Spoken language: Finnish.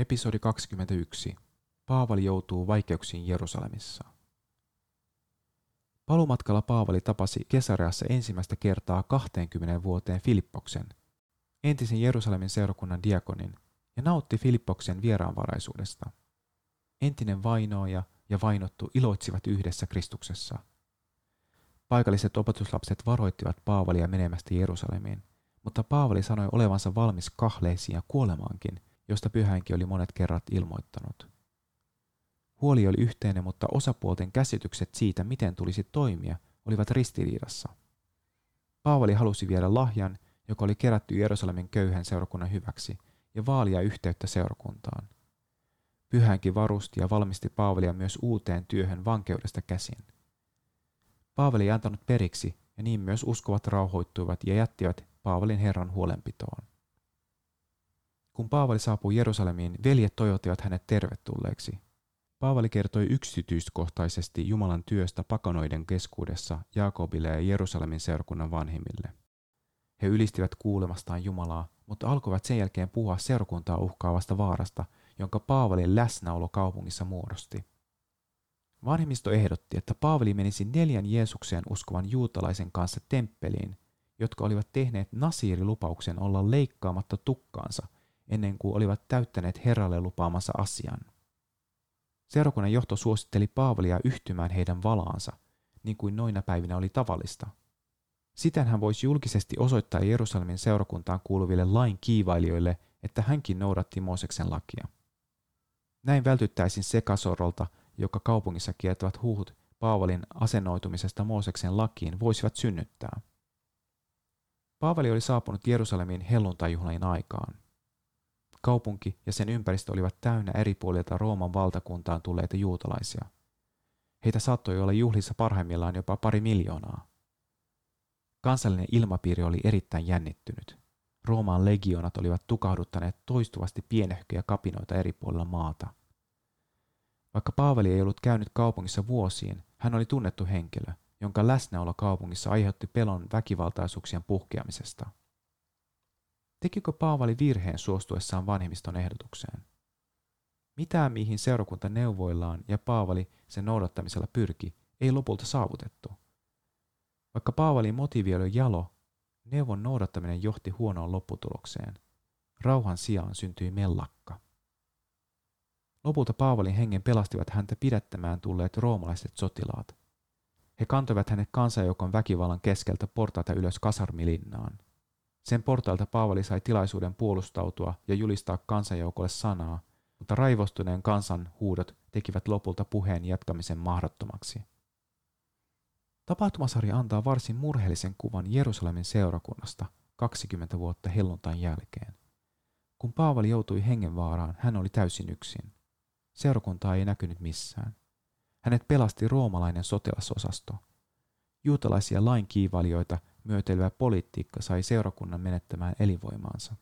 Episodi 21. Paavali joutuu vaikeuksiin Jerusalemissa. Palumatkalla Paavali tapasi Kesareassa ensimmäistä kertaa 20 vuoteen Filippoksen, entisen Jerusalemin seurakunnan diakonin, ja nautti Filippoksen vieraanvaraisuudesta. Entinen vainoaja ja vainottu iloitsivat yhdessä Kristuksessa. Paikalliset opetuslapset varoittivat Paavalia menemästä Jerusalemiin, mutta Paavali sanoi olevansa valmis kahleisiin ja kuolemaankin – josta pyhänkin oli monet kerrat ilmoittanut. Huoli oli yhteinen, mutta osapuolten käsitykset siitä, miten tulisi toimia, olivat ristiriidassa. Paavali halusi viedä lahjan, joka oli kerätty Jerusalemin köyhän seurakunnan hyväksi, ja vaalia yhteyttä seurakuntaan. Pyhänkin varusti ja valmisti Paavalia myös uuteen työhön vankeudesta käsin. Paavali ei antanut periksi, ja niin myös uskovat rauhoittuivat ja jättivät Paavalin Herran huolenpitoon. Kun Paavali saapui Jerusalemiin, veljet toivottivat hänet tervetulleeksi. Paavali kertoi yksityiskohtaisesti Jumalan työstä pakanoiden keskuudessa Jaakobille ja Jerusalemin seurakunnan vanhimmille. He ylistivät kuulemastaan Jumalaa, mutta alkoivat sen jälkeen puhua seurakuntaa uhkaavasta vaarasta, jonka Paavalin läsnäolo kaupungissa muodosti. Vanhemmisto ehdotti, että Paavali menisi neljän Jeesukseen uskovan juutalaisen kanssa temppeliin, jotka olivat tehneet nasiirilupauksen olla leikkaamatta tukkaansa – ennen kuin olivat täyttäneet Herralle lupaamansa asian. Seurakunnan johto suositteli Paavalia yhtymään heidän valaansa, niin kuin noina päivinä oli tavallista. Siten hän voisi julkisesti osoittaa Jerusalemin seurakuntaan kuuluville lain kiivailijoille, että hänkin noudatti Mooseksen lakia. Näin vältyttäisiin sekasorolta, joka kaupungissa kiertävät huhut Paavalin asennoitumisesta Mooseksen lakiin voisivat synnyttää. Paavali oli saapunut Jerusalemiin helluntajuhlien aikaan. Kaupunki ja sen ympäristö olivat täynnä eri puolilta Rooman valtakuntaan tulleita juutalaisia. Heitä saattoi olla juhlissa parhaimmillaan jopa pari miljoonaa. Kansallinen ilmapiiri oli erittäin jännittynyt. Rooman legionat olivat tukahduttaneet toistuvasti pienehköjä kapinoita eri puolilla maata. Vaikka Paavali ei ollut käynyt kaupungissa vuosiin, hän oli tunnettu henkilö, jonka läsnäolo kaupungissa aiheutti pelon väkivaltaisuuksien puhkeamisesta – Tekikö Paavali virheen suostuessaan vanhemmiston ehdotukseen? Mitä mihin seurakunta neuvoillaan ja Paavali sen noudattamisella pyrki, ei lopulta saavutettu. Vaikka Paavalin motiivi oli jalo, neuvon noudattaminen johti huonoon lopputulokseen. Rauhan sijaan syntyi mellakka. Lopulta Paavalin hengen pelastivat häntä pidättämään tulleet roomalaiset sotilaat. He kantoivat hänet kansanjoukon väkivallan keskeltä portaita ylös kasarmilinnaan – sen portailta Paavali sai tilaisuuden puolustautua ja julistaa kansanjoukolle sanaa, mutta raivostuneen kansan huudot tekivät lopulta puheen jatkamisen mahdottomaksi. Tapahtumasarja antaa varsin murheellisen kuvan Jerusalemin seurakunnasta 20 vuotta helluntain jälkeen. Kun Paavali joutui hengenvaaraan, hän oli täysin yksin. Seurakuntaa ei näkynyt missään. Hänet pelasti roomalainen sotilasosasto. Juutalaisia lainkiivailijoita myötelevä politiikka sai seurakunnan menettämään elinvoimaansa.